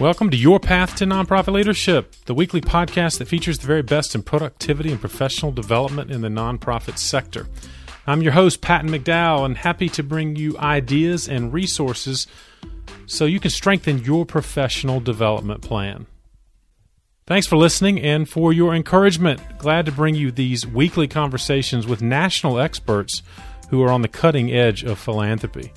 Welcome to Your Path to Nonprofit Leadership, the weekly podcast that features the very best in productivity and professional development in the nonprofit sector. I'm your host, Patton McDowell, and happy to bring you ideas and resources so you can strengthen your professional development plan. Thanks for listening and for your encouragement. Glad to bring you these weekly conversations with national experts who are on the cutting edge of philanthropy.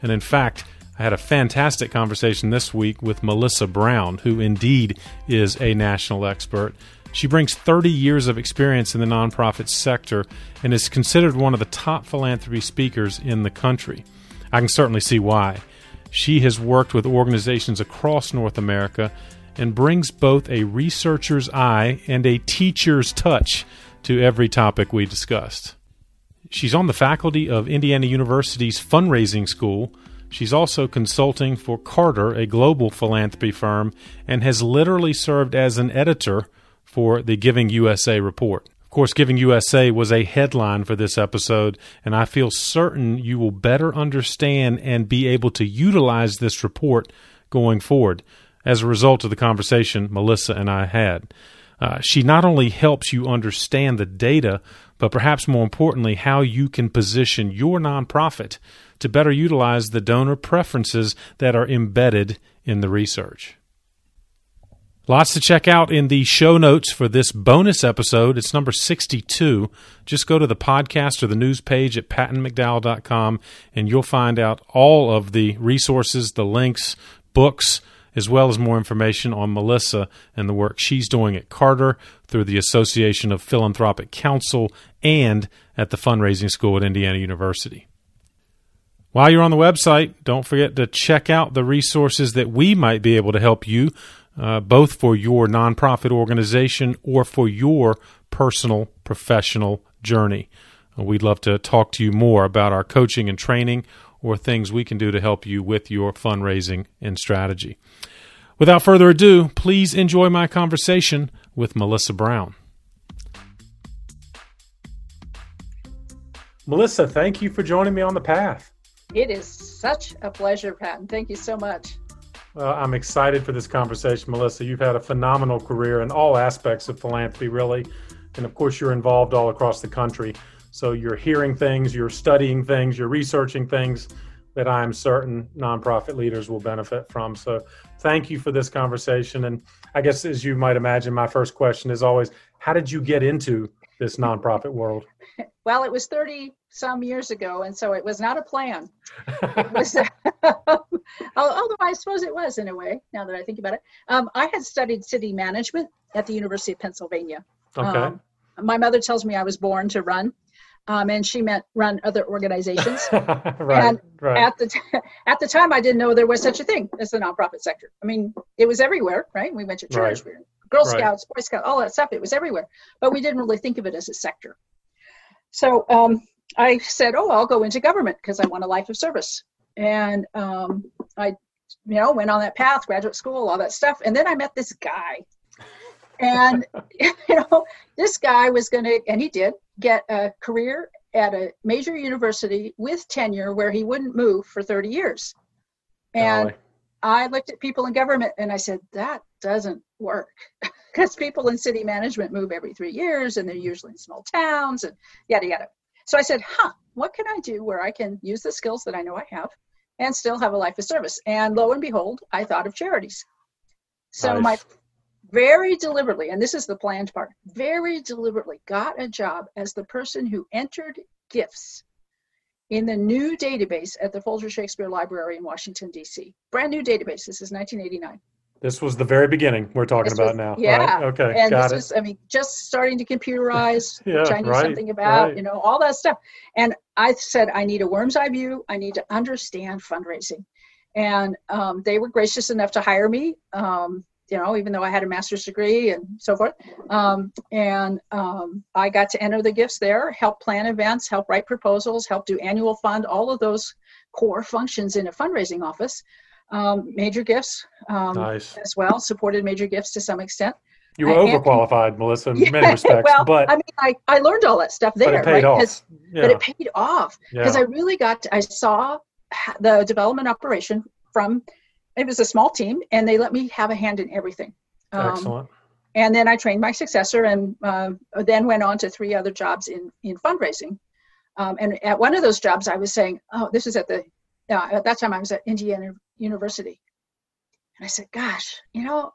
And in fact, I had a fantastic conversation this week with Melissa Brown, who indeed is a national expert. She brings 30 years of experience in the nonprofit sector and is considered one of the top philanthropy speakers in the country. I can certainly see why. She has worked with organizations across North America and brings both a researcher's eye and a teacher's touch to every topic we discussed. She's on the faculty of Indiana University's fundraising school She's also consulting for Carter, a global philanthropy firm, and has literally served as an editor for the Giving USA report. Of course, Giving USA was a headline for this episode, and I feel certain you will better understand and be able to utilize this report going forward as a result of the conversation Melissa and I had. Uh, she not only helps you understand the data, but perhaps more importantly, how you can position your nonprofit to better utilize the donor preferences that are embedded in the research. Lots to check out in the show notes for this bonus episode. It's number 62. Just go to the podcast or the news page at pattonmcdowell.com and you'll find out all of the resources, the links, books, as well as more information on Melissa and the work she's doing at Carter through the Association of Philanthropic Counsel and at the Fundraising School at Indiana University. While you're on the website, don't forget to check out the resources that we might be able to help you, uh, both for your nonprofit organization or for your personal professional journey. Uh, we'd love to talk to you more about our coaching and training or things we can do to help you with your fundraising and strategy. Without further ado, please enjoy my conversation with Melissa Brown. Melissa, thank you for joining me on the path. It is such a pleasure, Patton. Thank you so much. Well, I'm excited for this conversation, Melissa. You've had a phenomenal career in all aspects of philanthropy, really. And of course, you're involved all across the country. So you're hearing things, you're studying things, you're researching things that I'm certain nonprofit leaders will benefit from. So thank you for this conversation. And I guess, as you might imagine, my first question is always how did you get into this nonprofit world? Well, it was 30 some years ago, and so it was not a plan. Was, although I suppose it was in a way. Now that I think about it, um, I had studied city management at the University of Pennsylvania. Okay. Um, my mother tells me I was born to run, um, and she meant run other organizations. right, and right. at the t- at the time, I didn't know there was such a thing as the nonprofit sector. I mean, it was everywhere, right? We went to church, right. we were Girl Scouts, Boy Scouts, all that stuff. It was everywhere, but we didn't really think of it as a sector. So um, I said, "Oh, I'll go into government because I want a life of service." And um, I, you know, went on that path, graduate school, all that stuff. And then I met this guy, and you know, this guy was going to, and he did get a career at a major university with tenure where he wouldn't move for 30 years. And Golly. I looked at people in government and I said, that doesn't work because people in city management move every three years and they're usually in small towns and yada yada. So I said, huh, what can I do where I can use the skills that I know I have and still have a life of service? And lo and behold, I thought of charities. So nice. my very deliberately, and this is the planned part, very deliberately got a job as the person who entered gifts in the new database at the Folger Shakespeare Library in Washington, D.C. Brand new database. This is 1989. This was the very beginning we're talking this about was, now. Yeah. Right? Okay. And got this it. was, I mean, just starting to computerize, yeah, which I knew right, something about, right. you know, all that stuff. And I said, I need a worm's eye view. I need to understand fundraising. And um, they were gracious enough to hire me, um, you know, even though I had a master's degree and so forth. Um, and um, I got to enter the gifts there, help plan events, help write proposals, help do annual fund, all of those core functions in a fundraising office um, major gifts um, nice. as well, supported major gifts to some extent. You were overqualified, Melissa, in yeah, many respects. well, but I mean, I, I learned all that stuff there, but it paid right? off. Yeah. But it paid off because yeah. I really got. To, I saw the development operation from it was a small team, and they let me have a hand in everything. Um, Excellent. And then I trained my successor, and uh, then went on to three other jobs in in fundraising. Um, and at one of those jobs, I was saying, "Oh, this is at the uh, at that time I was at Indiana University," and I said, "Gosh, you know,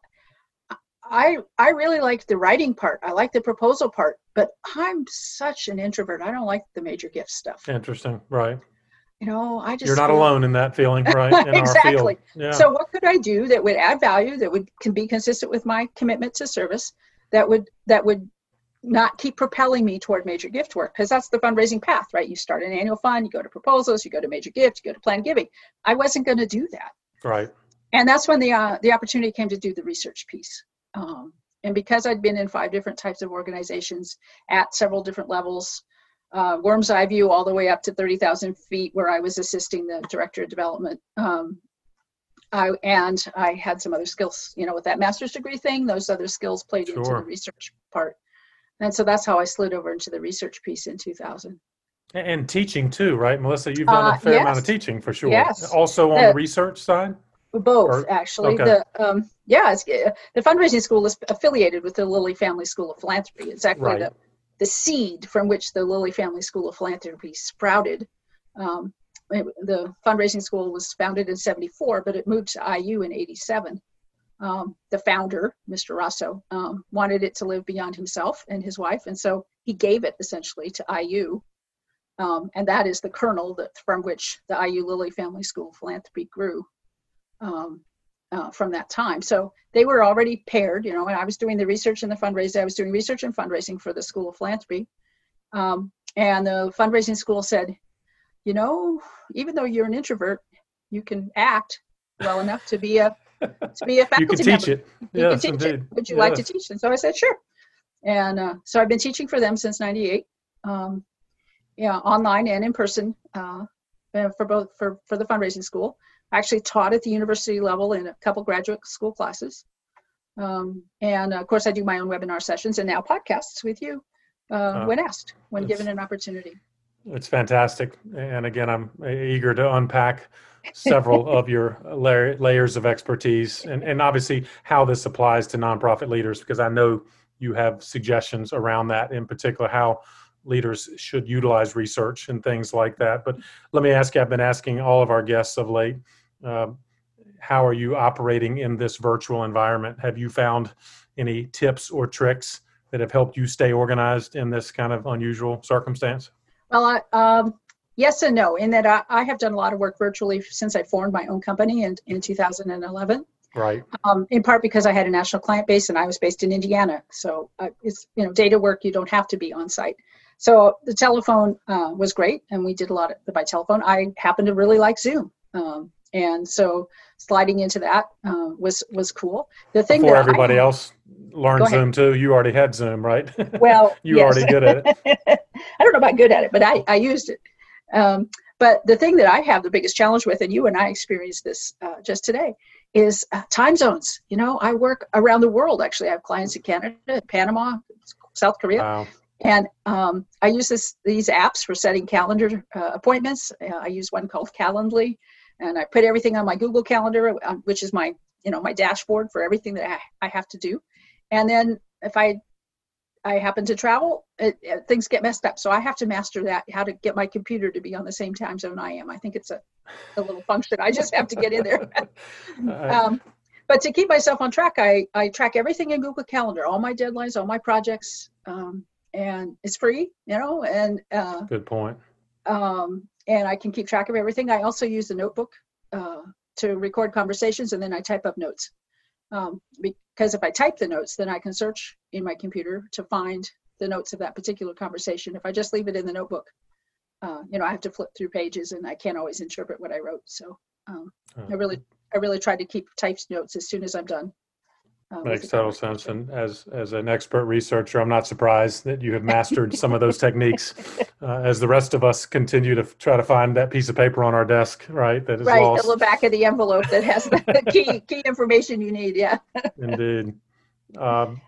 I I really like the writing part. I like the proposal part, but I'm such an introvert. I don't like the major gift stuff. Interesting, right? You know, I just you're not feel, alone in that feeling, right? In exactly. Yeah. So, what could I do that would add value, that would can be consistent with my commitment to service, that would that would not keep propelling me toward major gift work because that's the fundraising path, right? You start an annual fund, you go to proposals, you go to major gift, you go to planned giving. I wasn't going to do that, right? And that's when the uh, the opportunity came to do the research piece. Um, and because I'd been in five different types of organizations at several different levels, uh, Worm's Eye View all the way up to 30,000 feet, where I was assisting the director of development. Um, I, and I had some other skills, you know, with that master's degree thing, those other skills played sure. into the research part. And so that's how I slid over into the research piece in 2000. And teaching too, right, Melissa? You've done a uh, fair uh, yes. amount of teaching for sure. Yes. Also on the research side. Both, or, actually. Okay. The um, yeah, it's, uh, the fundraising school is affiliated with the Lilly Family School of Philanthropy. It's actually right. the the seed from which the Lilly Family School of Philanthropy sprouted. Um, it, the fundraising school was founded in 74, but it moved to IU in 87. Um, the founder, Mr. Rosso, um, wanted it to live beyond himself and his wife, and so he gave it essentially to IU. Um, and that is the kernel that from which the IU Lilly Family School Philanthropy grew um, uh, from that time. So they were already paired, you know, and I was doing the research and the fundraising. I was doing research and fundraising for the School of Philanthropy. Um, and the fundraising school said, you know, even though you're an introvert, you can act well enough to be a to be a faculty you can teach member. it. You yes, can teach indeed. it. Would you yes. like to teach? And so I said, sure. And uh, so I've been teaching for them since '98, um, yeah, online and in person uh, for both for for the fundraising school. I actually taught at the university level in a couple graduate school classes. Um, and of course, I do my own webinar sessions and now podcasts with you uh, uh, when asked, when given an opportunity. It's fantastic. And again, I'm eager to unpack several of your layers of expertise and, and obviously how this applies to nonprofit leaders, because I know you have suggestions around that, in particular, how leaders should utilize research and things like that. But let me ask you I've been asking all of our guests of late um, how are you operating in this virtual environment? Have you found any tips or tricks that have helped you stay organized in this kind of unusual circumstance? Well, I, um, yes and no. In that I, I, have done a lot of work virtually since I formed my own company in, in 2011. Right. Um, in part because I had a national client base and I was based in Indiana. So uh, it's you know data work. You don't have to be on site. So the telephone uh, was great, and we did a lot of by telephone. I happen to really like Zoom. Um, and so sliding into that uh, was was cool. The thing before everybody I, else learned Zoom too, you already had Zoom, right? Well, you yes. already good at it. I don't know about good at it, but I I used it. Um, but the thing that I have the biggest challenge with, and you and I experienced this uh, just today, is uh, time zones. You know, I work around the world. Actually, I have clients in Canada, Panama, South Korea. Wow. And um, I use this, these apps for setting calendar uh, appointments. Uh, I use one called Calendly, and I put everything on my Google Calendar, uh, which is my you know my dashboard for everything that I, I, have to do. And then if I I happen to travel, it, it, things get messed up. So I have to master that how to get my computer to be on the same time zone I am. I think it's a, a little function. I just have to get in there. um, but to keep myself on track, I, I track everything in Google Calendar, all my deadlines, all my projects, um, and it's free, you know. And uh, good point. Um, and I can keep track of everything. I also use a notebook uh, to record conversations and then I type up notes. Um, because if I type the notes, then I can search in my computer to find the notes of that particular conversation. If I just leave it in the notebook, uh, you know, I have to flip through pages and I can't always interpret what I wrote. So um, I really, I really try to keep typed notes as soon as I'm done. Uh, Makes total sense. And as as an expert researcher, I'm not surprised that you have mastered some of those techniques. Uh, as the rest of us continue to try to find that piece of paper on our desk, right? That is right, lost. the back of the envelope that has the key key information you need. Yeah. Indeed. Um,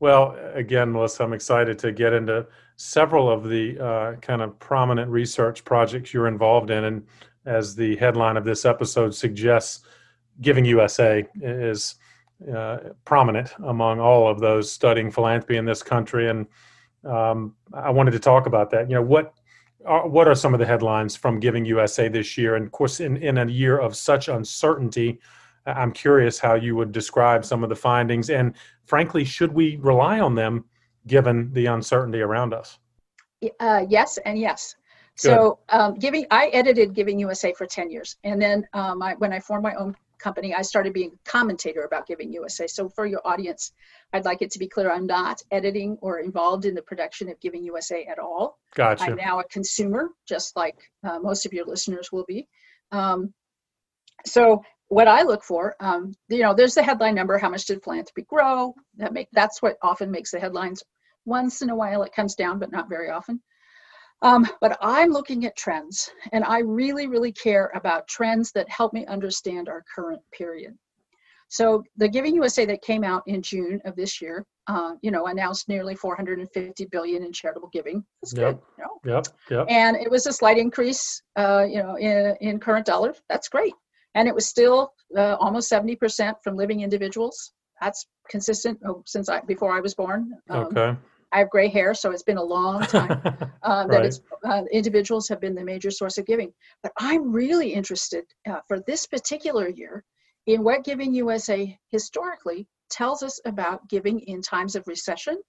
well, again, Melissa, I'm excited to get into several of the uh, kind of prominent research projects you're involved in, and as the headline of this episode suggests Giving USA is uh, prominent among all of those studying philanthropy in this country, and um, I wanted to talk about that. You know, what are, what are some of the headlines from Giving USA this year? And of course, in, in a year of such uncertainty, I'm curious how you would describe some of the findings, and frankly, should we rely on them given the uncertainty around us? Uh, yes, and yes. Good. So, um, giving I edited Giving USA for ten years, and then um, I, when I formed my own company, I started being a commentator about Giving USA. So, for your audience, I'd like it to be clear: I'm not editing or involved in the production of Giving USA at all. Gotcha. I'm now a consumer, just like uh, most of your listeners will be. Um, so what I look for, um, you know, there's the headline number. How much did philanthropy grow? That make that's what often makes the headlines. Once in a while, it comes down, but not very often. Um, but I'm looking at trends, and I really, really care about trends that help me understand our current period. So the Giving USA that came out in June of this year, uh, you know, announced nearly 450 billion in charitable giving. That's yep. good. You know? Yep. Yep. And it was a slight increase, uh, you know, in in current dollars. That's great and it was still uh, almost 70% from living individuals. That's consistent oh, since I before I was born. Um, okay. I have gray hair, so it's been a long time uh, that it's, uh, individuals have been the major source of giving. But I'm really interested uh, for this particular year in what Giving USA historically tells us about giving in times of recession,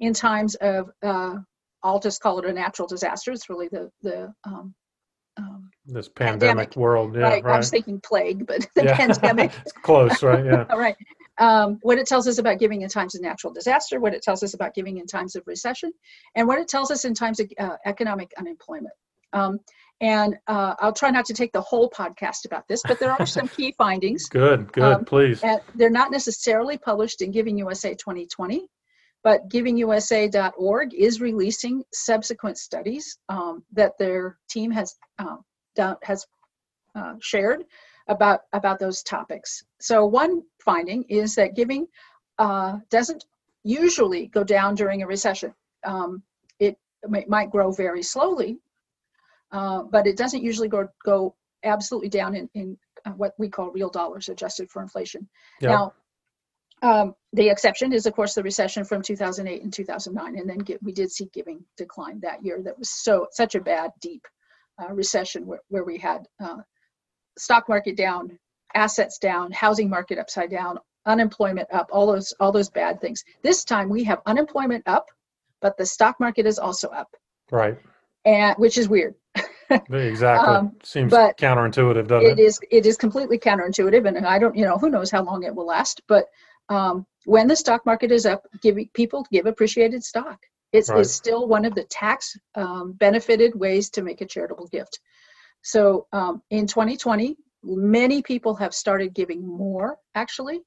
in times of uh, I'll just call it a natural disaster. It's really the the um, um, this pandemic, pandemic, world. Yeah, right. right. I was thinking plague, but the yeah. pandemic. it's close, right? Yeah. All right. Um, what it tells us about giving in times of natural disaster, what it tells us about giving in times of recession, and what it tells us in times of uh, economic unemployment. Um, and uh, I'll try not to take the whole podcast about this, but there are some key findings. Good, good, um, please. And they're not necessarily published in Giving USA 2020, but givingusa.org is releasing subsequent studies um, that their team has um, done, has uh, shared about about those topics. So one finding is that giving uh, doesn't usually go down during a recession. Um, it, it, might grow very slowly, uh, but it doesn't usually go go absolutely down in, in uh, what we call real dollars adjusted for inflation. Now, um, the exception is, of course, the recession from 2008 and 2009, and then get, we did see giving decline that year. That was so such a bad, deep uh, recession where, where we had uh, stock market down, assets down, housing market upside down, unemployment up, all those all those bad things. This time we have unemployment up, but the stock market is also up. Right. And which is weird. exactly. Um, Seems but counterintuitive, doesn't it? It is. It is completely counterintuitive, and I don't. You know, who knows how long it will last? But um, when the stock market is up, give people give appreciated stock. It's, right. it's still one of the tax um, benefited ways to make a charitable gift. So um, in 2020, many people have started giving more actually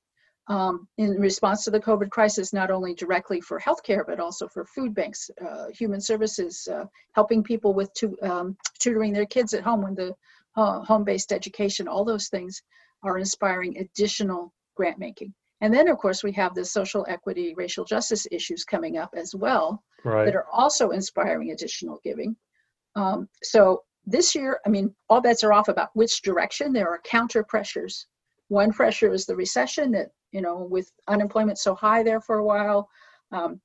um, in response to the COVID crisis, not only directly for healthcare, but also for food banks, uh, human services, uh, helping people with tu- um, tutoring their kids at home when the uh, home based education, all those things are inspiring additional grant making. And then, of course, we have the social equity, racial justice issues coming up as well right. that are also inspiring additional giving. Um, so this year, I mean, all bets are off about which direction. There are counter pressures. One pressure is the recession that, you know, with unemployment so high there for a while, um,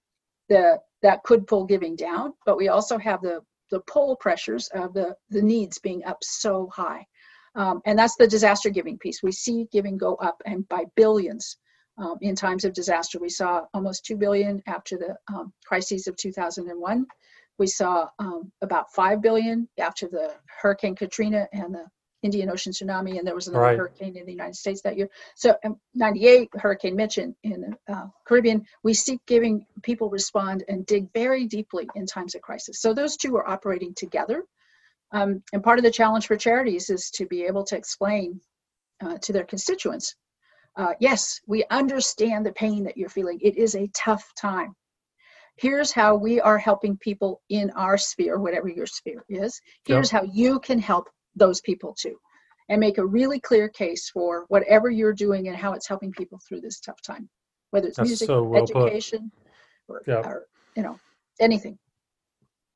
the that could pull giving down. But we also have the the pull pressures of the the needs being up so high. Um, and that's the disaster giving piece. We see giving go up and by billions um, in times of disaster. We saw almost 2 billion after the um, crises of 2001. We saw um, about 5 billion after the Hurricane Katrina and the Indian Ocean tsunami, and there was another right. hurricane in the United States that year. So, um, 98, Hurricane Mitch in, in the uh, Caribbean, we seek giving people respond and dig very deeply in times of crisis. So, those two are operating together. Um, and part of the challenge for charities is to be able to explain uh, to their constituents uh, yes, we understand the pain that you're feeling. It is a tough time. Here's how we are helping people in our sphere, whatever your sphere is. Here's yep. how you can help those people too. And make a really clear case for whatever you're doing and how it's helping people through this tough time, whether it's That's music, so well education, or, yep. or, you know, anything.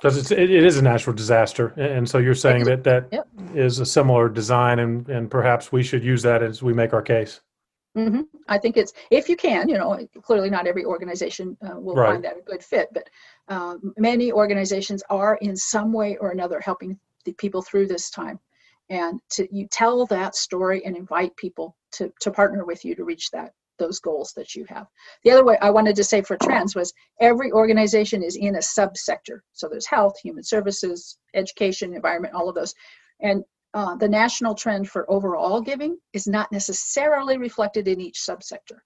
Because it, it is a natural disaster, and so you're saying that that yep. is a similar design, and and perhaps we should use that as we make our case. Mm-hmm. I think it's if you can, you know, clearly not every organization uh, will right. find that a good fit, but um, many organizations are in some way or another helping the people through this time, and to you tell that story and invite people to to partner with you to reach that those goals that you have. The other way I wanted to say for trans was every organization is in a subsector. So there's health, human services, education, environment, all of those. And uh, the national trend for overall giving is not necessarily reflected in each subsector.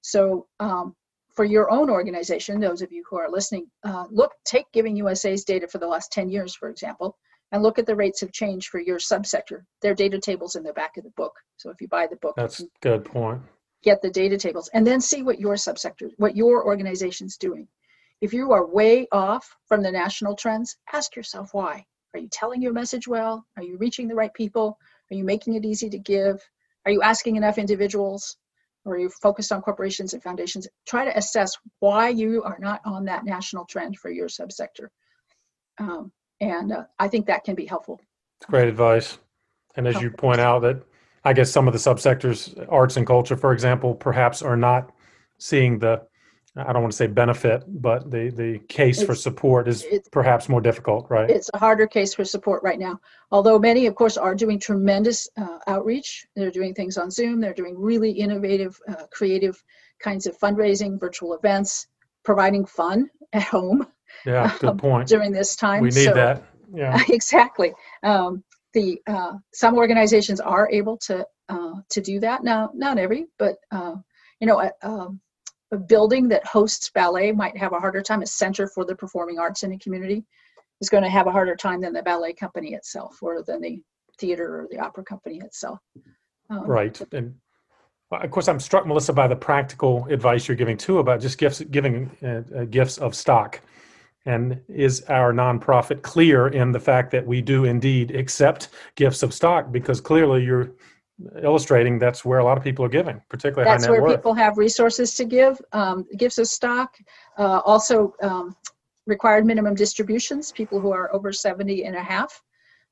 So um, for your own organization, those of you who are listening, uh, look, take Giving USA's data for the last 10 years, for example, and look at the rates of change for your subsector. Their data tables in the back of the book. So if you buy the book, that's a good point get the data tables and then see what your subsector, what your organization's doing. If you are way off from the national trends, ask yourself why. Are you telling your message well? Are you reaching the right people? Are you making it easy to give? Are you asking enough individuals? Or are you focused on corporations and foundations? Try to assess why you are not on that national trend for your subsector. Um, and uh, I think that can be helpful. It's great advice. And as you point out, that I guess some of the subsectors, arts and culture, for example, perhaps are not seeing the I don't want to say benefit, but the the case it's, for support is perhaps more difficult, right? It's a harder case for support right now. Although many, of course, are doing tremendous uh, outreach. They're doing things on Zoom. They're doing really innovative, uh, creative kinds of fundraising, virtual events, providing fun at home. Yeah, good um, point. during this time, we need so, that. Yeah, exactly. Um, the uh, some organizations are able to uh, to do that. Now, not every, but uh, you know, um, a, building that hosts ballet might have a harder time. A center for the performing arts in a community is going to have a harder time than the ballet company itself, or than the theater or the opera company itself. Um, right, and of course, I'm struck, Melissa, by the practical advice you're giving too about just gifts, giving uh, uh, gifts of stock. And is our nonprofit clear in the fact that we do indeed accept gifts of stock? Because clearly you're illustrating that's where a lot of people are giving, particularly that's where worth. people have resources to give. Um, gifts of stock, uh, also um, required minimum distributions. People who are over 70 and a half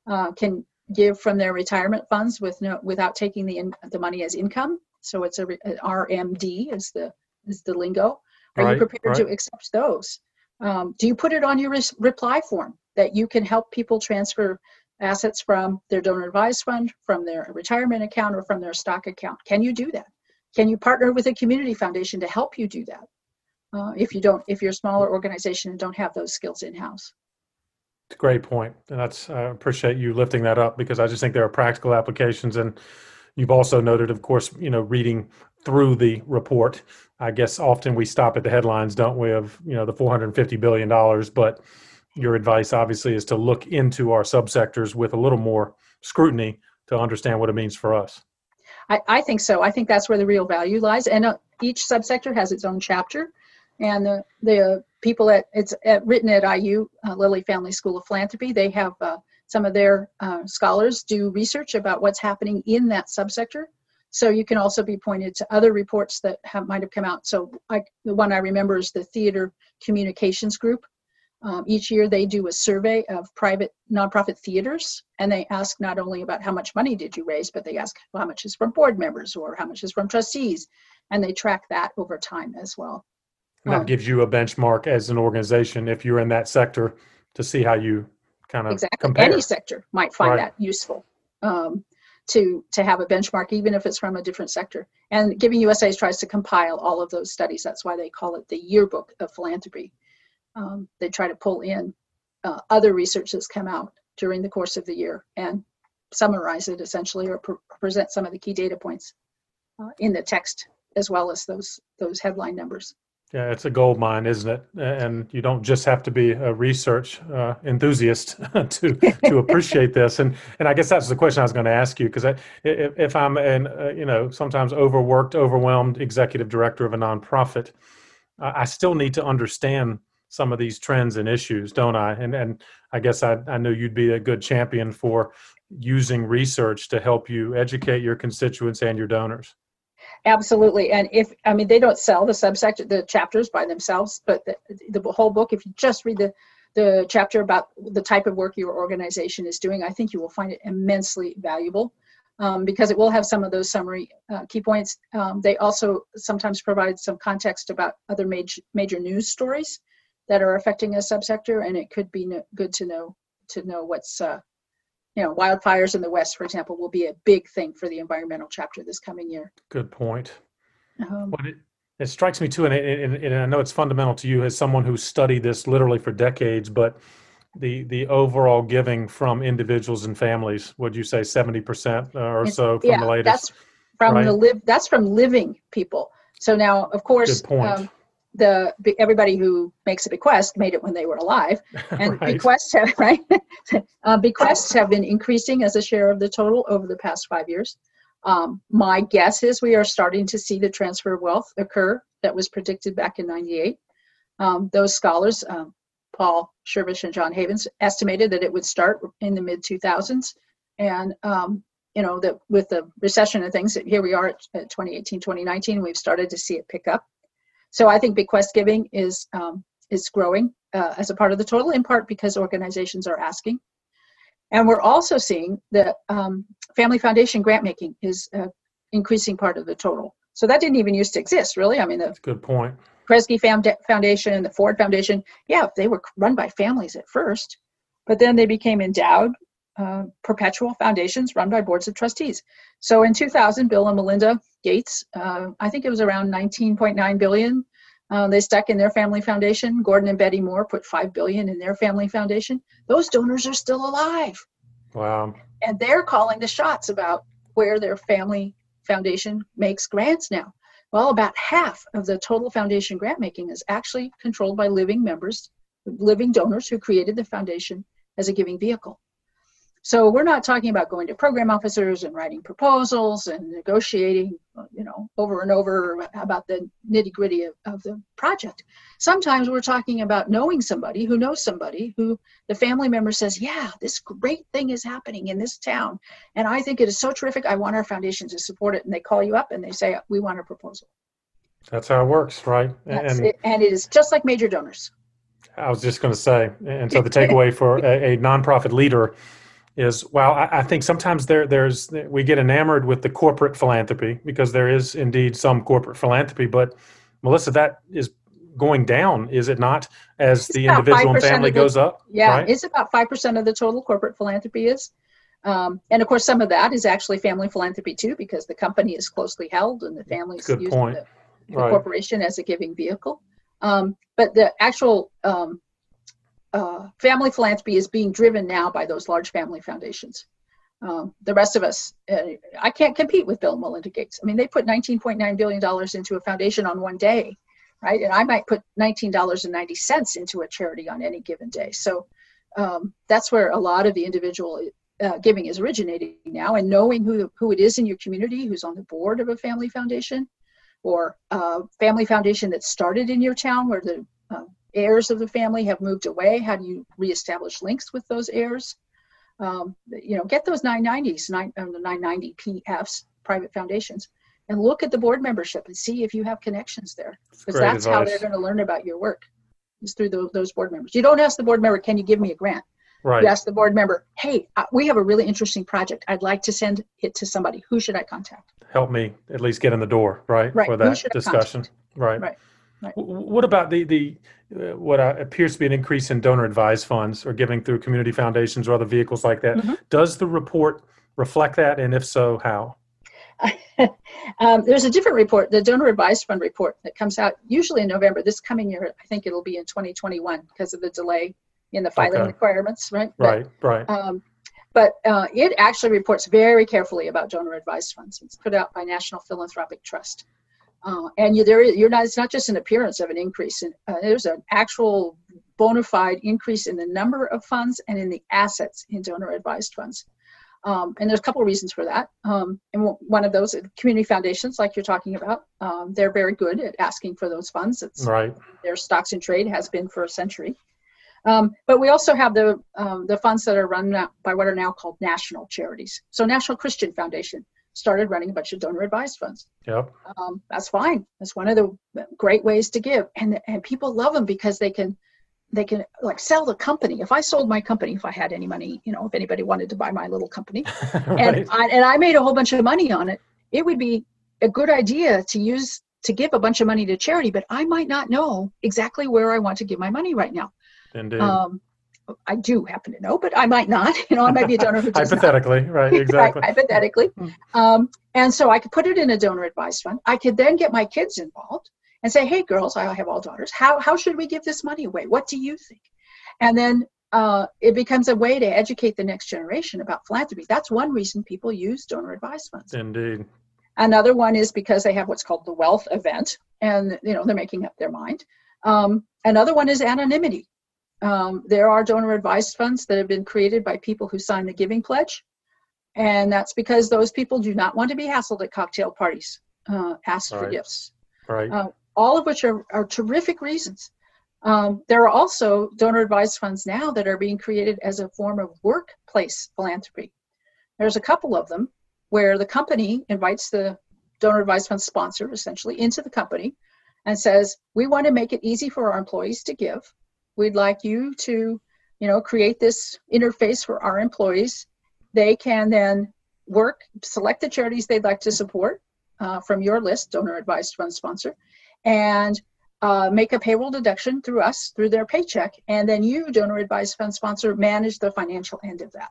uh, can give from their retirement funds with no without taking the in, the money as income. So it's a, a RMD is the is the lingo. Are right, you prepared right. to accept those? Um, do you put it on your res- reply form that you can help people transfer assets from their donor advised fund, from their retirement account, or from their stock account? Can you do that? Can you partner with a community foundation to help you do that? Uh, if you don't, if you're a smaller organization and don't have those skills in house. It's a great point, and that's I appreciate you lifting that up because I just think there are practical applications, and you've also noted, of course, you know, reading through the report. I guess often we stop at the headlines, don't we, of you know the 450 billion dollars. But your advice, obviously, is to look into our subsectors with a little more scrutiny to understand what it means for us. I, I think so. I think that's where the real value lies, and uh, each subsector has its own chapter. And the the people at it's at, written at IU uh, Lilly Family School of Philanthropy. They have uh, some of their uh, scholars do research about what's happening in that subsector so you can also be pointed to other reports that have, might have come out. So I, the one I remember is the Theater Communications Group. Um, each year they do a survey of private nonprofit theaters and they ask not only about how much money did you raise, but they ask well, how much is from board members or how much is from trustees. And they track that over time as well. And that um, gives you a benchmark as an organization if you're in that sector to see how you kind of exactly. compare. Any sector might find right. that useful. Um, to to have a benchmark even if it's from a different sector and giving usa tries to compile all of those studies that's why they call it the yearbook of philanthropy um, they try to pull in uh, other research that's come out during the course of the year and summarize it essentially or pre- present some of the key data points uh, in the text as well as those those headline numbers yeah, it's a gold mine, isn't it? And you don't just have to be a research uh, enthusiast to to appreciate this. And and I guess that's the question I was going to ask you because if, if I'm an uh, you know sometimes overworked, overwhelmed executive director of a nonprofit, I still need to understand some of these trends and issues, don't I? And and I guess I I know you'd be a good champion for using research to help you educate your constituents and your donors. Absolutely. And if, I mean, they don't sell the subsection, the chapters by themselves, but the, the whole book, if you just read the, the chapter about the type of work your organization is doing, I think you will find it immensely valuable. Um, because it will have some of those summary uh, key points. Um, they also sometimes provide some context about other major major news stories that are affecting a subsector, and it could be no, good to know to know what's uh, you know wildfires in the west, for example, will be a big thing for the environmental chapter this coming year. Good point. Um, it, it strikes me too, and, and, and I know it's fundamental to you as someone who's studied this literally for decades, but the the overall giving from individuals and families would you say 70% or so from yeah, the latest that's from right? the live that's from living people so now of course um, the everybody who makes a bequest made it when they were alive. And right. bequests have right? Uh, bequests have been increasing as a share of the total over the past five years. Um, my guess is we are starting to see the transfer of wealth occur that was predicted back in 98 um, those scholars um, paul schervish and john havens estimated that it would start in the mid 2000s and um, you know that with the recession and things here we are at 2018 2019 we've started to see it pick up so I think bequest giving is um, is growing uh, as a part of the total, in part because organizations are asking. And we're also seeing that um, family foundation grant making is an increasing part of the total. So that didn't even used to exist, really. I mean, the, That's good point. Kresge Foundation, and the Ford Foundation, yeah, they were run by families at first, but then they became endowed uh, perpetual foundations run by boards of trustees. So in 2000, Bill and Melinda Gates, uh, I think it was around 19.9 billion. Uh, they stuck in their family foundation. Gordon and Betty Moore put five billion in their family foundation. Those donors are still alive. Wow! And they're calling the shots about where their family foundation makes grants now. Well, about half of the total foundation grant making is actually controlled by living members, living donors who created the foundation as a giving vehicle. So we're not talking about going to program officers and writing proposals and negotiating, you know, over and over about the nitty gritty of, of, the project. Sometimes we're talking about knowing somebody who knows somebody who the family member says, yeah, this great thing is happening in this town. And I think it is so terrific. I want our foundation to support it. And they call you up and they say, we want a proposal. That's how it works, right? And, it, and it is just like major donors. I was just going to say, and so the takeaway for a, a nonprofit leader is well I, I, think sometimes there there's we get enamored with the corporate philanthropy because there is indeed some corporate philanthropy but melissa that is going down is it not as it's the individual and family the, goes up yeah right? it's about 5% of the total corporate philanthropy is um, and of course some of that is actually family philanthropy too because the company is closely held and the families use the, the right. corporation as a giving vehicle um, but the actual um, uh, family philanthropy is being driven now by those large family foundations. Um, the rest of us, uh, I can't compete with Bill and Melinda Gates. I mean, they put $19.9 billion into a foundation on one day, right? And I might put $19.90 into a charity on any given day. So um, that's where a lot of the individual uh, giving is originating now. And knowing who, who it is in your community who's on the board of a family foundation or a family foundation that started in your town where the uh, heirs of the family have moved away. How do you reestablish links with those heirs? Um, you know, get those 990s, nine, uh, the 990 PFs, private foundations, and look at the board membership and see if you have connections there. Because that's advice. how they're going to learn about your work is through the, those board members. You don't ask the board member, can you give me a grant? Right. You ask the board member, hey, uh, we have a really interesting project. I'd like to send it to somebody. Who should I contact? Help me at least get in the door, right? Right. For that discussion. Right. Right. Right. What about the the uh, what uh, appears to be an increase in donor advised funds or giving through community foundations or other vehicles like that? Mm-hmm. Does the report reflect that, and if so, how? um, there's a different report, the donor advised fund report, that comes out usually in November. This coming year, I think it'll be in 2021 because of the delay in the filing okay. requirements, right? Right, but, right. Um, but uh, it actually reports very carefully about donor advised funds. It's put out by National Philanthropic Trust. Uh, and you, there, you're not. It's not just an appearance of an increase. In, uh, there's an actual bona fide increase in the number of funds and in the assets in donor advised funds. Um, and there's a couple of reasons for that. Um, and one of those, community foundations, like you're talking about, um, they're very good at asking for those funds. It's right. Their stocks and trade has been for a century. Um, but we also have the um, the funds that are run by what are now called national charities. So National Christian Foundation started running a bunch of donor advised funds. Yep. Um, that's fine. That's one of the great ways to give, and and people love them because they can they can like sell the company. If I sold my company, if I had any money, you know, if anybody wanted to buy my little company, right. and I, and I made a whole bunch of money on it, it would be a good idea to use to give a bunch of money to charity. But I might not know exactly where I want to give my money right now. Indeed. Um, I do happen to know, but I might not. You know, I might be a donor who does hypothetically, not. right? Exactly. right, hypothetically, hmm. um, and so I could put it in a donor advised fund. I could then get my kids involved and say, "Hey, girls, I have all daughters. How how should we give this money away? What do you think?" And then uh, it becomes a way to educate the next generation about philanthropy. That's one reason people use donor advised funds. Indeed. Another one is because they have what's called the wealth event, and you know they're making up their mind. Um, another one is anonymity. Um, there are donor advised funds that have been created by people who sign the giving pledge, and that's because those people do not want to be hassled at cocktail parties, uh, asked right. for gifts. Right. Uh, all of which are, are terrific reasons. Um, there are also donor advised funds now that are being created as a form of workplace philanthropy. There's a couple of them where the company invites the donor advised fund sponsor essentially into the company and says, We want to make it easy for our employees to give. We'd like you to, you know, create this interface for our employees. They can then work, select the charities they'd like to support uh, from your list, donor advised fund sponsor, and uh, make a payroll deduction through us, through their paycheck, and then you, donor advised fund sponsor, manage the financial end of that.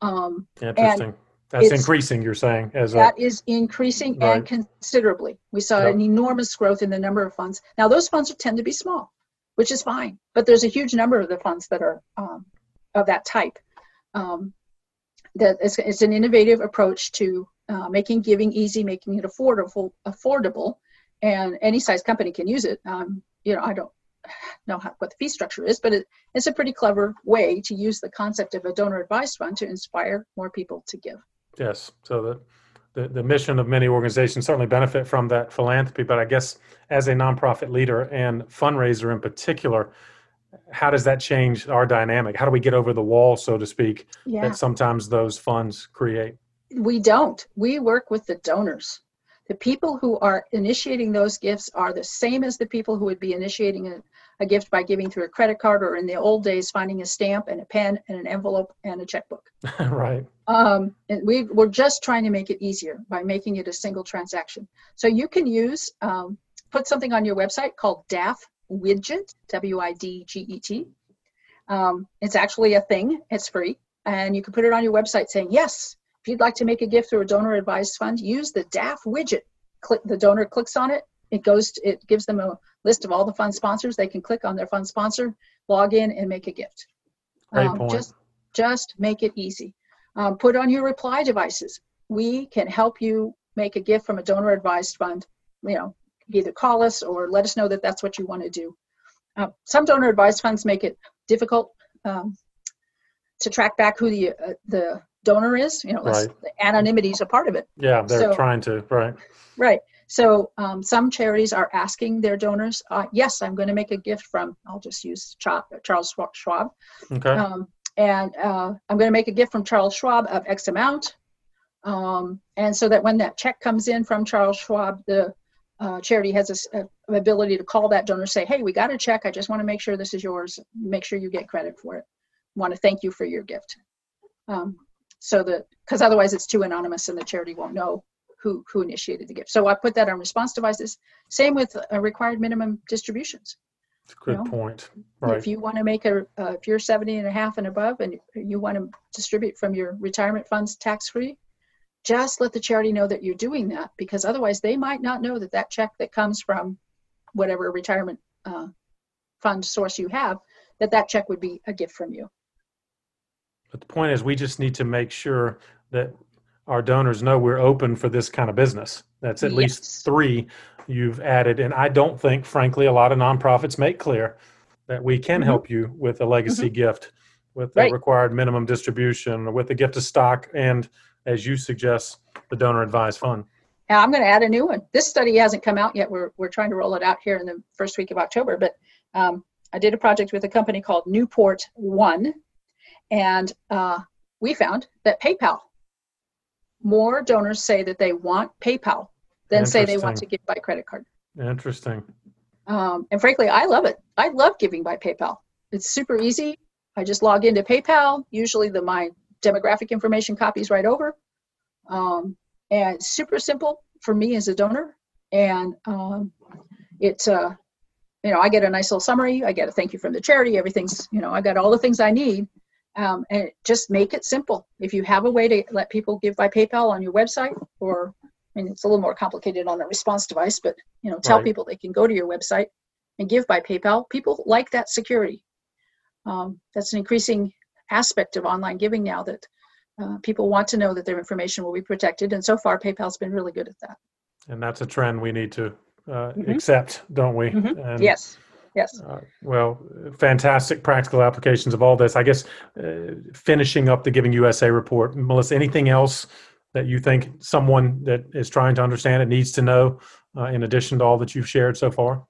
Um, Interesting. That's increasing, you're saying, as that a, is increasing right. and considerably. We saw yep. an enormous growth in the number of funds. Now, those funds tend to be small, which is fine, but there's a huge number of the funds that are um, of that type. Um, that it's, it's, an innovative approach to uh, making giving easy, making it affordable, affordable, and any size company can use it. Um, you know, I don't know how, what the fee structure is, but it, it's a pretty clever way to use the concept of a donor advised fund to inspire more people to give. Yes, so the, the, the mission of many organizations certainly benefit from that philanthropy, but I guess as a nonprofit leader and fundraiser in particular, how does that change our dynamic? How do we get over the wall, so to speak, yeah. that sometimes those funds create? We don't. We work with the donors. The people who are initiating those gifts are the same as the people who would be initiating a, a gift by giving through a credit card or in the old days finding a stamp and a pen and an envelope and a checkbook. right. Um, and we, we're just trying to make it easier by making it a single transaction. So you can use, um, put something on your website called DAF Widget, W I D G E T. Um, it's actually a thing, it's free. And you can put it on your website saying, yes, if you'd like to make a gift through a donor advised fund, use the DAF widget. Click the donor clicks on it. It goes to, it gives them a list of all the fund sponsors. They can click on their fund sponsor, log in, and make a gift. Great um, point. Just just make it easy. Um, put on your reply devices. We can help you make a gift from a donor advised fund. You know, either call us or let us know that that's what you want to do. Uh, some donor advised funds make it difficult um, to track back who the uh, the donor is. You know, right. anonymity is a part of it. Yeah, they're so, trying to, right. Right. So um, some charities are asking their donors, uh, yes, I'm going to make a gift from, I'll just use Charles Schwab. Okay. Um, and uh, I'm going to make a gift from Charles Schwab of X amount. Um, and so that when that check comes in from Charles Schwab, the uh, charity has a, a, ability to call that donor, say, hey, we got a check. I just want to make sure this is yours. Make sure you get credit for it. want to thank you for your gift. Um, so that because otherwise it's too anonymous and the charity won't know who who initiated the gift. So I put that on response devices. Same with uh, required minimum distributions. Good you know? point. Right. If you want to make a, uh, if you're 70 and a half and above and you want to distribute from your retirement funds tax free, just let the charity know that you're doing that because otherwise they might not know that that check that comes from whatever retirement uh, fund source you have, that that check would be a gift from you. But the point is, we just need to make sure that our donors know we're open for this kind of business. That's at yes. least three you've added. And I don't think, frankly, a lot of nonprofits make clear that we can mm-hmm. help you with a legacy mm-hmm. gift, with the right. required minimum distribution, with the gift of stock, and as you suggest, the donor advised fund. Now, I'm going to add a new one. This study hasn't come out yet. We're, we're trying to roll it out here in the first week of October. But um, I did a project with a company called Newport One, and uh, we found that PayPal, more donors say that they want PayPal than say they want to give by credit card. Interesting. Um, and frankly, I love it. I love giving by PayPal. It's super easy. I just log into PayPal. Usually, the my demographic information copies right over, um, and super simple for me as a donor. And um, it's uh, you know, I get a nice little summary. I get a thank you from the charity. Everything's you know, I got all the things I need. Um, and just make it simple. If you have a way to let people give by PayPal on your website, or I mean, it's a little more complicated on a response device, but you know, tell right. people they can go to your website and give by PayPal. People like that security. Um, that's an increasing aspect of online giving now that uh, people want to know that their information will be protected, and so far, PayPal's been really good at that. And that's a trend we need to uh, mm-hmm. accept, don't we? Mm-hmm. And, yes. Yes. Uh, well, fantastic practical applications of all this. I guess uh, finishing up the Giving USA report, Melissa, anything else that you think someone that is trying to understand it needs to know uh, in addition to all that you've shared so far?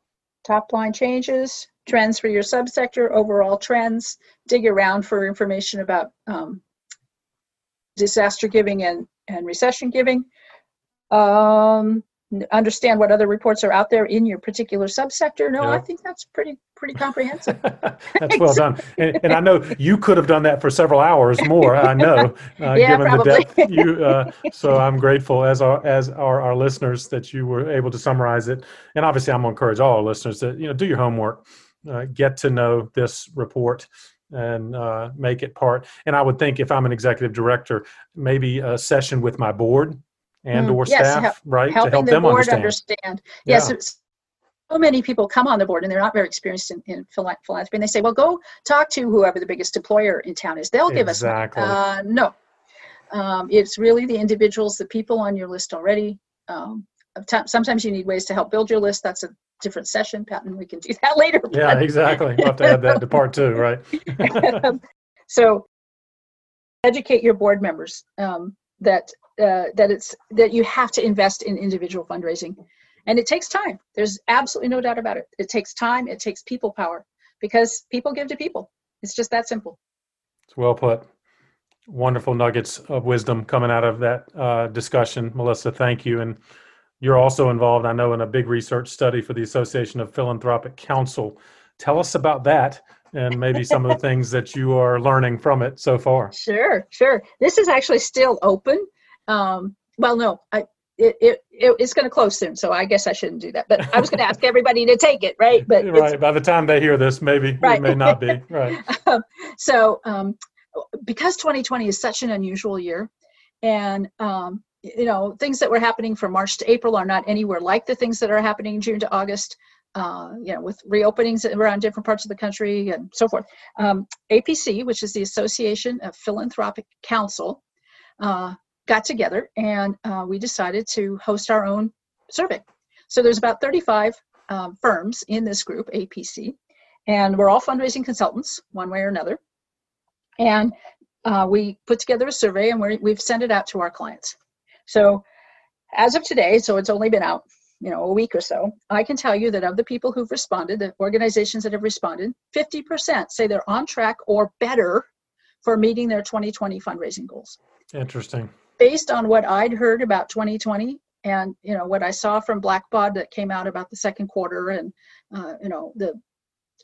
Top line changes, trends for your subsector, overall trends, dig around for information about um, disaster giving and, and recession giving. Um, understand what other reports are out there in your particular subsector. No, yeah. I think that's pretty pretty comprehensive. that's well done, and, and, I know you could have done that for several hours more. I know, uh, yeah, given probably. the depth you. Uh, so I'm grateful as our as our, our listeners that you were able to summarize it. And obviously, I'm going to encourage all our listeners to you know do your homework, uh, get to know this report and uh, make it part. And I would think if I'm an executive director, maybe a session with my board and mm, or yes, staff, help, right, helping to help the them board understand. understand. Yes, yeah. so many people come on the board and they're not very experienced in, in philanthropy, and they say, "Well, go talk to whoever the biggest employer in town is. They'll give exactly. us." Uh, no, um, it's really the individuals, the people on your list already. Um, sometimes you need ways to help build your list. That's a different session, Patton. We can do that later. Yeah, exactly. We'll have to add that to part two, right? so, educate your board members um, that uh, that it's that you have to invest in individual fundraising. And it takes time. There's absolutely no doubt about it. It takes time. It takes people power because people give to people. It's just that simple. It's well put. Wonderful nuggets of wisdom coming out of that uh, discussion. Melissa thank you. And you're also involved i know in a big research study for the association of philanthropic counsel tell us about that and maybe some of the things that you are learning from it so far. Sure sure. This is actually still open um, well, no, I, it, it, it, it's going to close soon, so I guess I shouldn't do that. But I was going to ask everybody to take it, right? But right by the time they hear this, maybe right. it may not be right. um, so, um, because 2020 is such an unusual year, and um, you know things that were happening from March to April are not anywhere like the things that are happening June to August. Uh, you know, with reopenings around different parts of the country and so forth. Um, APC, which is the Association of Philanthropic Counsel, uh, got together and uh, we decided to host our own survey. So there's about 35 um, firms in this group, APC, and we're all fundraising consultants, one way or another. And uh, we put together a survey and we have sent it out to our clients. So as of today, so it's only been out, you know, a week or so, I can tell you that of the people who've responded, the organizations that have responded, 50% say they're on track or better for meeting their 2020 fundraising goals. Interesting based on what I'd heard about 2020 and you know what I saw from Blackbaud that came out about the second quarter and uh, you know the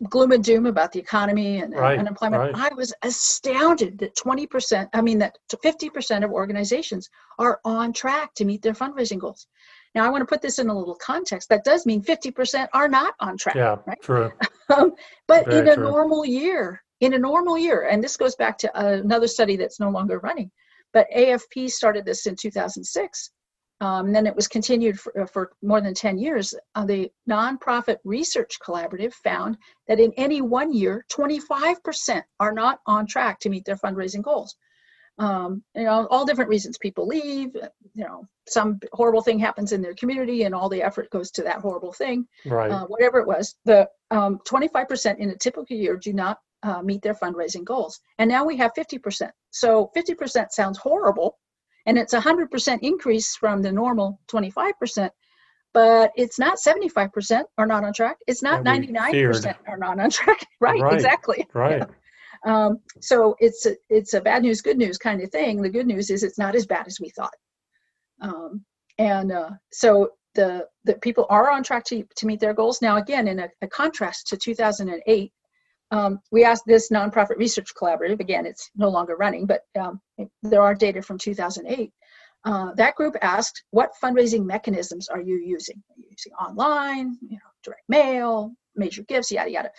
gloom and doom about the economy and, right, unemployment, right. I was astounded that 20%, I mean that 50% of organizations are on track to meet their fundraising goals. Now I want to put this in a little context. That does mean 50% are not on track. Yeah, right? true. um, but Very in a true. normal year, in a normal year, and this goes back to another study that's no longer running, but AFP started this in 2006. Um, and then it was continued for, uh, for more than 10 years. Uh, the Nonprofit Research Collaborative found that in any one year, 25% are not on track to meet their fundraising goals. Um, you know, all different reasons. People leave, you know, some horrible thing happens in their community and all the effort goes to that horrible thing. Right. Uh, whatever it was, the um, 25% in a typical year do not uh, meet their fundraising goals. And now we have 50%. So 50% sounds horrible, and it's a 100% increase from the normal 25%, but it's not 75% are not on track. It's not 99% are not on track. right, right, exactly. Right. Yeah. Um, so it's a, it's a bad news, good news kind of thing. The good news is it's not as bad as we thought. Um, and uh, so the the people are on track to, to meet their goals. Now, again, in a, a contrast to 2008, um, we asked this nonprofit research collaborative. Again, it's no longer running, but um, there are data from 2008. Uh, that group asked, "What fundraising mechanisms are you using? Are you using online, you know, direct mail, major gifts, yada yada,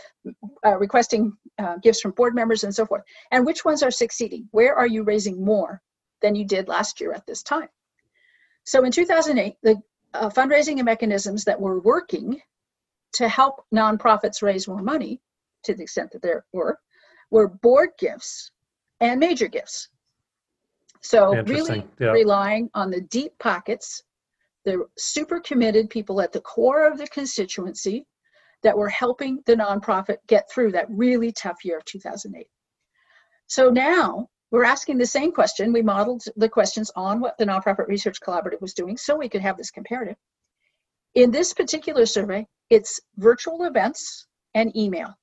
uh, requesting uh, gifts from board members and so forth? And which ones are succeeding? Where are you raising more than you did last year at this time?" So in 2008, the uh, fundraising mechanisms that were working to help nonprofits raise more money, to the extent that there were, were board gifts and major gifts. So really yeah. relying on the deep pockets, the super committed people at the core of the constituency that were helping the nonprofit get through that really tough year of 2008. So now we're asking the same question. We modeled the questions on what the Nonprofit Research Collaborative was doing so we could have this comparative. In this particular survey, it's virtual events and email.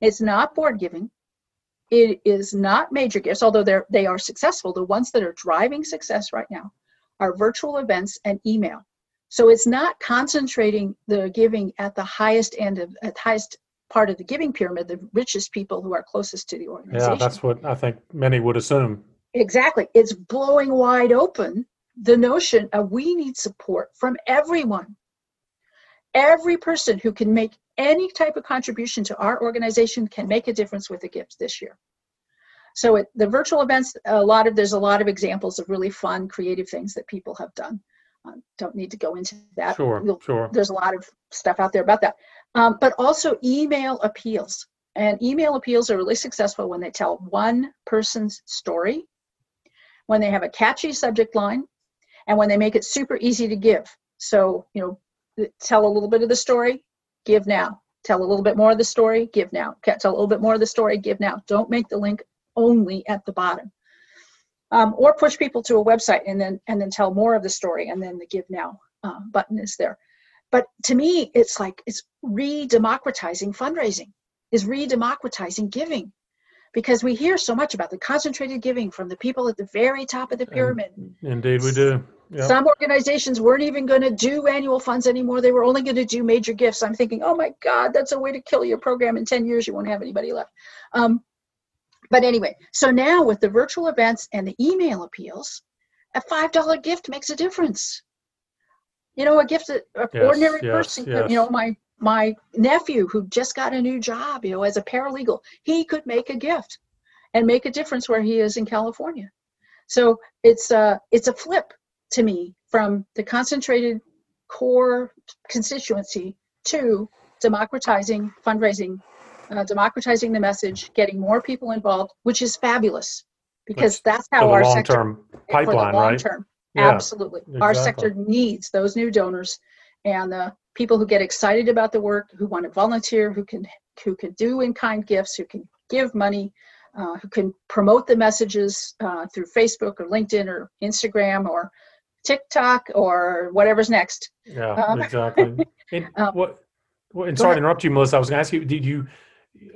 It's not board giving. It is not major gifts, although they're, they are successful. The ones that are driving success right now are virtual events and email. So it's not concentrating the giving at the highest end of, at highest part of the giving pyramid, the richest people who are closest to the organization. Yeah, that's what I think many would assume. Exactly. It's blowing wide open the notion of we need support from everyone. Every person who can make any type of contribution to our organization can make a difference with the gifts this year. So the virtual events, a lot of there's a lot of examples of really fun, creative things that people have done. Um, don't need to go into that. Sure, we'll, sure. There's a lot of stuff out there about that um, but also email appeals. And email appeals are really successful when they tell one person's story, when they have a catchy subject line, and when they make it super easy to give. So, you know, tell a little bit of the story, give now. Tell a little bit more of the story, give now. Tell a little bit more of the story, give now. Don't make the link only at the bottom. Um, or push people to a website and then and then tell more of the story and then the give now uh, button is there but to me, it's like it's re-democratizing fundraising, is re-democratizing giving. Because we hear so much about the concentrated giving from the people at the very top of the pyramid. Indeed, we do. Yep. Some organizations weren't even going to do annual funds anymore. They were only going to do major gifts. I'm thinking, oh my God, that's a way to kill your program. In 10 years, you won't have anybody left. Um, but anyway, so now with the virtual events and the email appeals, a $5 gift makes a difference you know, a gift an yes, ordinary yes, person. Yes. You know, my my nephew who just got a new job, you know, as a paralegal, he could make a gift and make a difference where he is in California. So it's a it's a flip to me from the concentrated core constituency to democratizing fundraising, uh, democratizing the message, getting more people involved, which is fabulous because which, that's how our sector. long term pipeline, right? Term, yeah, Absolutely. Exactly. Our sector needs those new donors and the people who get excited about the work, who want to volunteer, who can who can do in-kind gifts, who can give money, uh, who can promote the messages uh, through Facebook or LinkedIn or Instagram or TikTok or whatever's next. Yeah, um, exactly. And um, what, what, and sorry ahead. to interrupt you, Melissa. I was going to ask you, did you,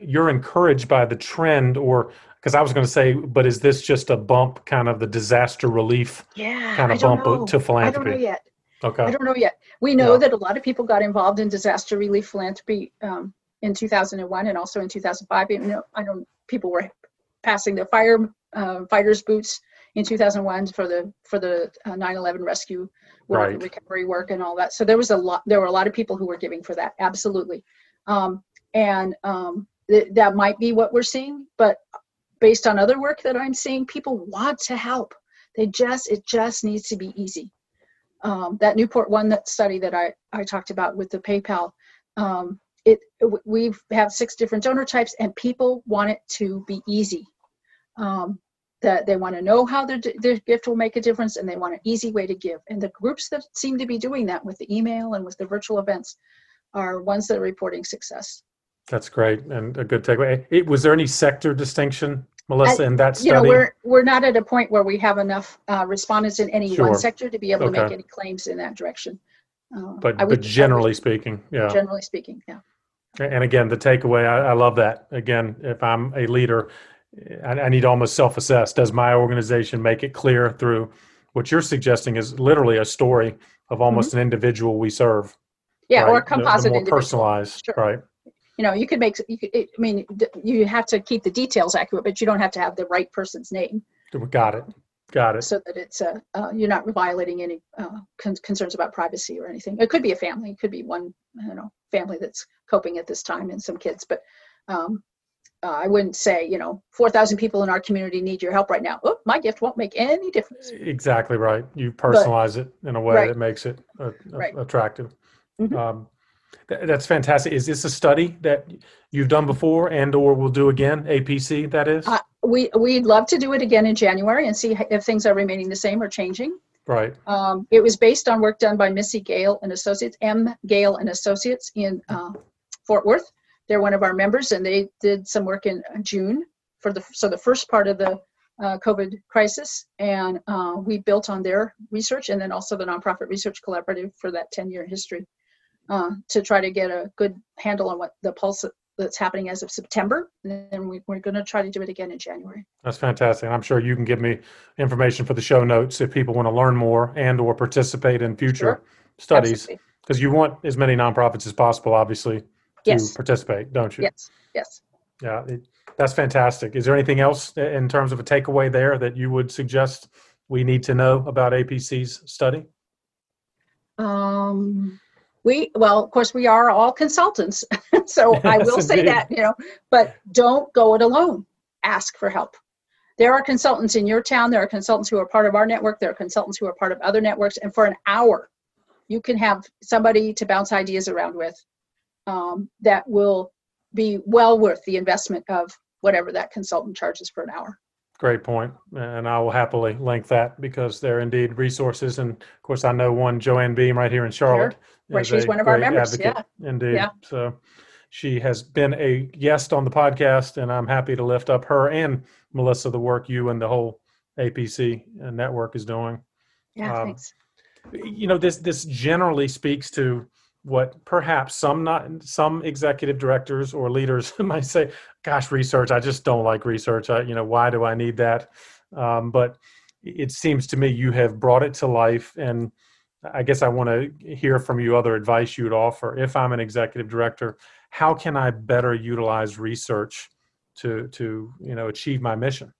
you're encouraged by the trend or because I was going to say, but is this just a bump, kind of the disaster relief yeah, kind of bump know. to philanthropy? I don't know yet. Okay. I don't know yet. We know yeah. that a lot of people got involved in disaster relief philanthropy um, in 2001 and also in 2005. You know, I know people were passing the fire uh, fighters boots in 2001 for the for the uh, 9/11 rescue work, right. recovery work, and all that. So there was a lot. There were a lot of people who were giving for that. Absolutely. Um, and um, th- that might be what we're seeing, but based on other work that I'm seeing, people want to help. They just, it just needs to be easy. Um, that Newport One that study that I, I talked about with the PayPal, um, it we have six different donor types, and people want it to be easy. Um, that they want to know how their, their gift will make a difference, and they want an easy way to give. And the groups that seem to be doing that with the email and with the virtual events are ones that are reporting success. That's great and a good takeaway. It, was there any sector distinction, Melissa, I, in that study? You know, we're we're not at a point where we have enough uh, respondents in any sure. one sector to be able okay. to make any claims in that direction. Uh, but but generally speaking, yeah. Generally speaking, yeah. And again, the takeaway, I, I love that. Again, if I'm a leader, I, I need to almost self-assess. Does my organization make it clear through what you're suggesting is literally a story of almost mm-hmm. an individual we serve. Yeah, right? or a composite, the, the more personalized, sure. right? You know, you could make. You could, I mean, you have to keep the details accurate, but you don't have to have the right person's name. Got it. Got it. So that it's uh, uh you're not violating any uh, con- concerns about privacy or anything. It could be a family. It could be one, you know, family that's coping at this time and some kids. But um, uh, I wouldn't say, you know, 4,000 people in our community need your help right now. Oh, my gift won't make any difference. Exactly right. You personalize but, it in a way right. that makes it uh, right. attractive. Mm-hmm. Um, th- that's fantastic. Is this a study that you've done before and or will do again? APC, that is? Uh, we, we'd love to do it again in January and see if things are remaining the same or changing. Right. Um, it was based on work done by Missy Gale and Associates, M. Gale and Associates in uh, Fort Worth they're one of our members, and they did some work in June for the so the first part of the uh, COVID crisis, and uh, we built on their research, and then also the nonprofit research collaborative for that 10-year history uh, to try to get a good handle on what the pulse that's happening as of September, and then we, are going to try to do it again in January. That's fantastic. I'm sure you can give me information for the show notes if people want to learn more and or participate in future sure. studies, because you want as many nonprofits as possible, obviously yes. to participate, don't you? Yes. Yes. Yeah, it, that's fantastic. Is there anything else in terms of a takeaway there that you would suggest we need to know about APC's study? Um, we well, of course, we are all consultants, so yes, I will say that you know, but don't go it alone. Ask for help. There are consultants in your town. There are consultants who are part of our network. There are consultants who are part of other networks, and for an hour, you can have somebody to bounce ideas around with um, that will be well worth the investment of whatever that consultant charges for an hour. Great point, and I will happily link that because they're indeed resources. And of course, I know one Joanne Beam right here in Charlotte. Sure. Right, she's one of our members. Yeah, indeed. Yeah. So she has been a guest on the podcast, and I'm happy to lift up her and Melissa the work you and the whole APC network is doing. Yeah, um, thanks. You know, this this generally speaks to what perhaps some not some executive directors or leaders might say gosh research i just don't like research. I, you know why do i need that? Um, but it seems to me you have brought it to life and i guess i want to hear from you other advice you'd offer. If i'm an executive director how can i better utilize research to to you know achieve my mission?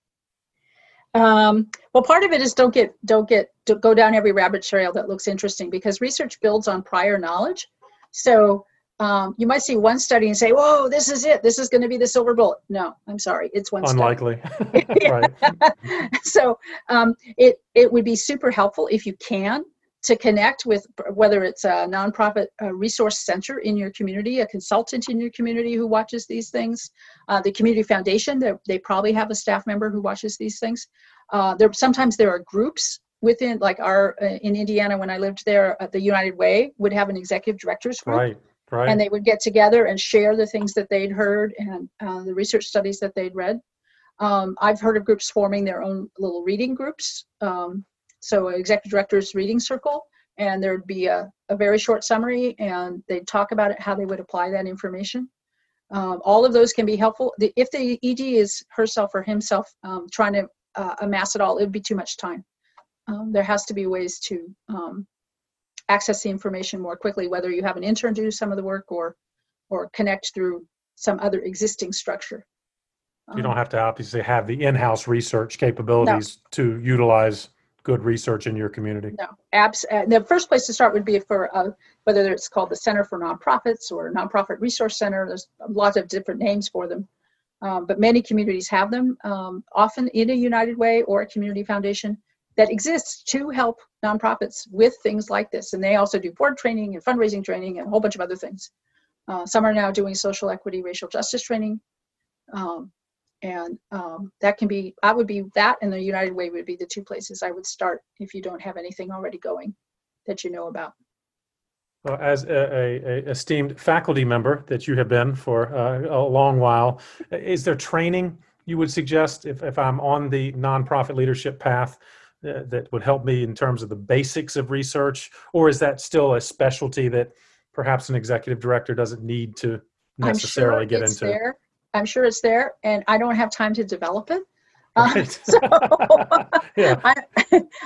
Um, well, part of it is don't get don't get don't go down every rabbit trail that looks interesting because research builds on prior knowledge. So um, you might see one study and say, "Whoa, this is it. This is going to be the silver bullet." No, I'm sorry, it's one. Unlikely. so um, it it would be super helpful if you can to connect with whether it's a nonprofit a resource center in your community, a consultant in your community who watches these things, uh, the community foundation. They probably have a staff member who watches these things. Uh, there sometimes there are groups within like our uh, in Indiana when I lived there, uh, the United Way would have an executive directors group. Right. Right. And they would get together and share the things that they'd heard and uh, the research studies that they'd read. Um, I've heard of groups forming their own little reading groups. Um, so, executive director's reading circle, and there'd be a, a very short summary, and they'd talk about it, how they would apply that information. Um, all of those can be helpful. The, if the ED is herself or himself um, trying to uh, amass it all, it would be too much time um, there has to be ways to um, access the information more quickly, whether you have an intern do some of the work or or connect through some other existing structure. You don't um, have to obviously have the in-house research capabilities no. to utilize good research in your community. No, abs- uh, the first place to start would be for uh, whether it's called the Center for Nonprofits or Nonprofit Resource Center. There's a lot of different names for them, um, but many communities have them. Um, often in a United Way or a community foundation, that exists to help nonprofits with things like this. And they also do board training and fundraising training and a whole bunch of other things. Uh, some are now doing social equity, racial justice training. Um, and um, that can be, I would be, that and the United Way would be the two places I would start if you don't have anything already going that you know about. Well, as a, a, esteemed faculty member that you have been for uh, a long while, is there training you would suggest if, if I'm on the nonprofit leadership path uh, that would help me in terms of the basics of research, or is that still a specialty that perhaps an executive director doesn't need to necessarily sure get into? There. I'm sure it's there, and I don't have time to develop it. Right. so, yeah. I,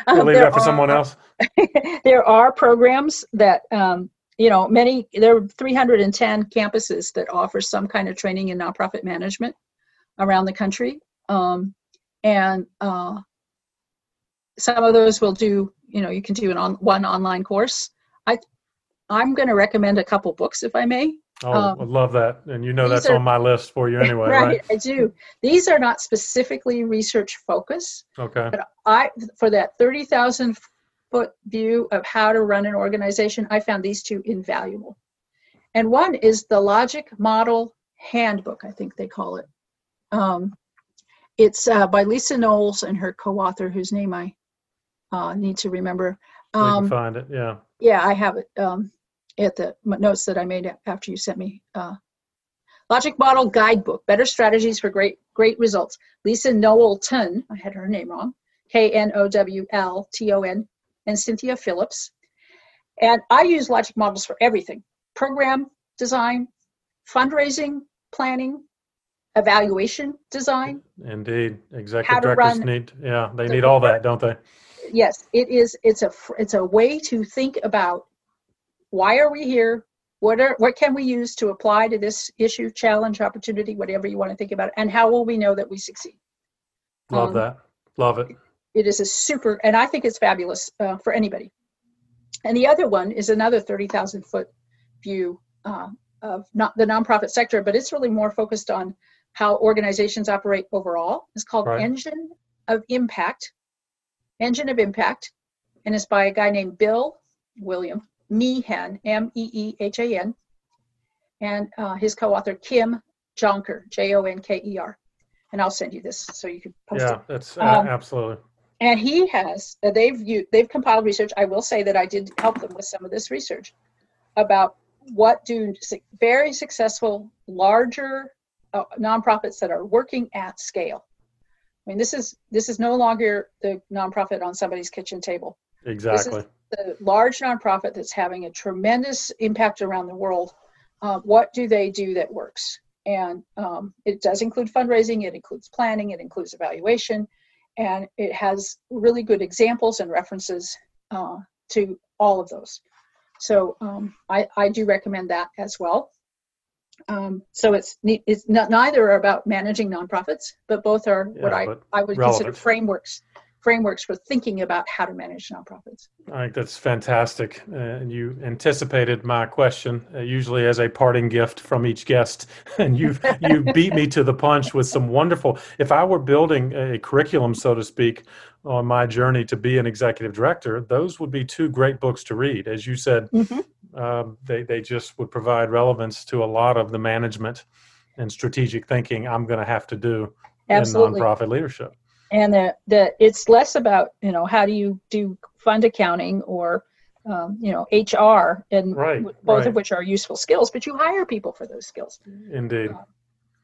um, leave that for are, someone else. there are programs that um, you know many there are 310 campuses that offer some kind of training in nonprofit management around the country um, and uh, some of those will do you know you can do an on one online course. I i'm going to recommend a couple books if i may. Oh um, i love that. And you know that's are, on my list for you anyway right, right, i do. These are not specifically research focus okay. but i for that 30000 foot view of how to run an organization i found these two invaluable. And one is the logic model handbook i think they call it. Um, it's uh, by lisa knowles and her co-author whose name i uh, need to remember. Um, find it, yeah. Yeah, I have it um, at the notes that I made after you sent me. Uh, Logic Model Guidebook: Better Strategies for Great Great Results. Lisa Knowlton, I had her name wrong. K N O W L T O N, and Cynthia Phillips. And I use logic models for everything: program design, fundraising, planning, evaluation design. Indeed, executive directors need yeah they need all that, don't they? Yes, it is. It's a it's a way to think about why are we here? What are what can we use to apply to this issue, challenge, opportunity, whatever you want to think about, it, and how will we know that we succeed? Love um, that. Love it. It is a super, and I think it's fabulous uh, for anybody. And the other one is another thirty thousand foot view uh, of not the nonprofit sector, but it's really more focused on how organizations operate overall. It's called right. Engine of Impact Engine of Impact, and it's by a guy named Bill William Meehan, M E E H A N, and uh, his co-author Kim Jonker, J O N K E R. And I'll send you this so you can post yeah, it. Yeah, that's um, absolutely. And he has uh, they've used, they've compiled research. I will say that I did help them with some of this research about what do very successful larger uh, nonprofits that are working at scale I mean, this is this is no longer the nonprofit on somebody's kitchen table. Exactly. the large nonprofit that's having a tremendous impact around the world. Uh, what do they do that works? And um, it does include fundraising. It includes planning. It includes evaluation, and it has really good examples and references uh, to all of those. So um, I, I do recommend that as well. Um, so it's it's not, neither are about managing nonprofits, but both are yeah, what I, I would relevant. consider frameworks frameworks for thinking about how to manage nonprofits. I think that's fantastic, uh, and you anticipated my question. Uh, usually, as a parting gift from each guest, and you you beat me to the punch with some wonderful. If I were building a curriculum, so to speak, on my journey to be an executive director, those would be two great books to read. As you said, mm-hmm um, they they just would provide relevance to a lot of the management and strategic thinking I'm going to have to do Absolutely. in nonprofit leadership. And the, the it's less about you know how do you do fund accounting or um, you know HR and right, both right. of which are useful skills, but you hire people for those skills. Indeed. Uh,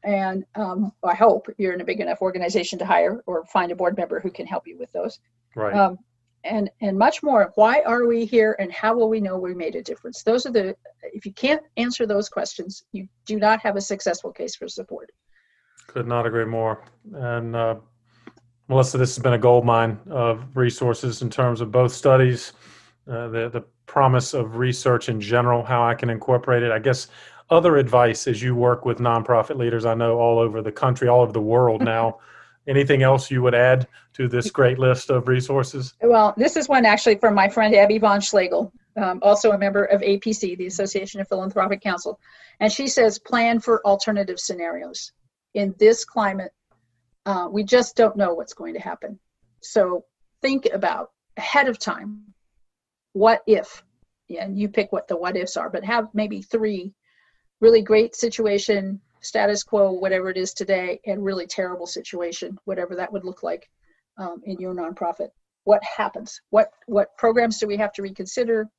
and um, I hope you're in a big enough organization to hire or find a board member who can help you with those. Right. Um, and and much more why are we here and how will we know we made a difference those are the if you can't answer those questions you do not have a successful case for support could not agree more and uh, melissa this has been a gold mine of resources in terms of both studies uh, the the promise of research in general how i can incorporate it i guess other advice as you work with nonprofit leaders i know all over the country all over the world now Anything else you would add to this great list of resources? Well, this is one actually from my friend Abby von Schlegel, um, also a member of APC, the Association of Philanthropic Counsel. And she says, plan for alternative scenarios. In this climate, uh, we just don't know what's going to happen. So think about ahead of time what if, and you pick what the what ifs are, but have maybe three really great situation status quo, whatever it is today, and really terrible situation, whatever that would look like um, in your nonprofit. What happens? What what programs do we have to reconsider?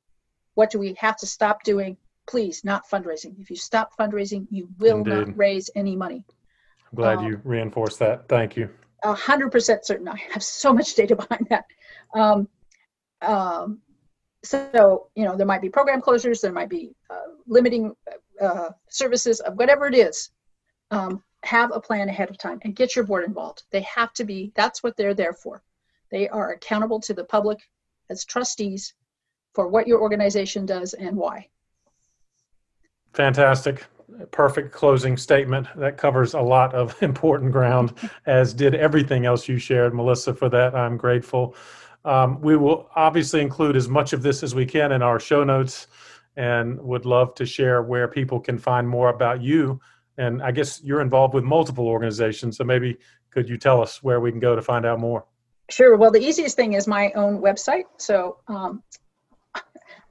What do we have to stop doing? Please, not fundraising. If you stop fundraising, you will Indeed. not raise any money. I'm glad um, you reinforced that. Thank you. A hundred percent certain. I have so much data behind that. Um, um, so you know there might be program closures, there might be uh, limiting uh, services, of whatever it is. Um, have a plan ahead of time and get your board involved. They have to be, that's what they're there for. They are accountable to the public as trustees for what your organization does and why. Fantastic. Perfect closing statement. That covers a lot of important ground, as did everything else you shared, Melissa. For that, I'm grateful. Um, we will obviously include as much of this as we can in our show notes and would love to share where people can find more about you. And I guess you're involved with multiple organizations. So maybe could you tell us where we can go to find out more? Sure. Well, the easiest thing is my own website. So um,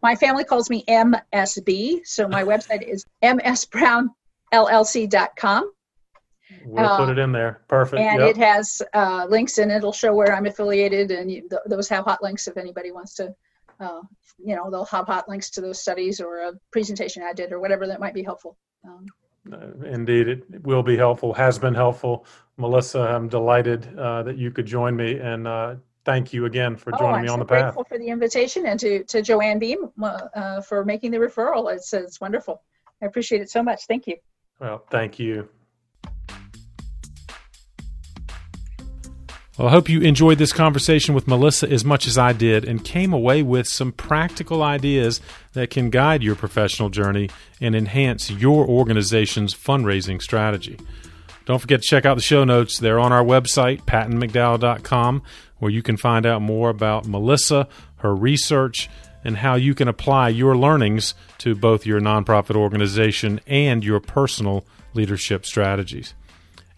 my family calls me MSB. So my website is msbrownllc.com. We'll uh, put it in there. Perfect. And yep. it has uh, links and it'll show where I'm affiliated. And you, th- those have hot links if anybody wants to, uh, you know, they'll have hot links to those studies or a presentation I did or whatever that might be helpful. Um, uh, indeed, it will be helpful, has been helpful. Melissa, I'm delighted uh, that you could join me and uh, thank you again for oh, joining oh, me on so the path. grateful for the invitation and to, to Joanne Beam uh, for making the referral. It's, it's wonderful. I appreciate it so much. Thank you. Well, thank you. Well, I hope you enjoyed this conversation with Melissa as much as I did and came away with some practical ideas that can guide your professional journey and enhance your organization's fundraising strategy. Don't forget to check out the show notes. They're on our website, pattonmcdowell.com, where you can find out more about Melissa, her research, and how you can apply your learnings to both your nonprofit organization and your personal leadership strategies.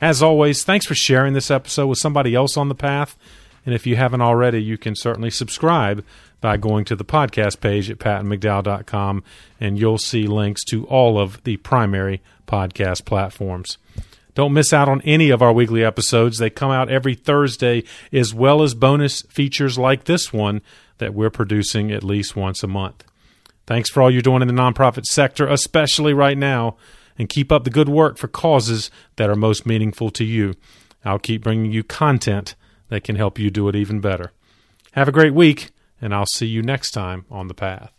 As always, thanks for sharing this episode with somebody else on the path. And if you haven't already, you can certainly subscribe by going to the podcast page at pattonmcdowell.com, and you'll see links to all of the primary podcast platforms. Don't miss out on any of our weekly episodes. They come out every Thursday, as well as bonus features like this one that we're producing at least once a month. Thanks for all you're doing in the nonprofit sector, especially right now and keep up the good work for causes that are most meaningful to you. I'll keep bringing you content that can help you do it even better. Have a great week, and I'll see you next time on the path.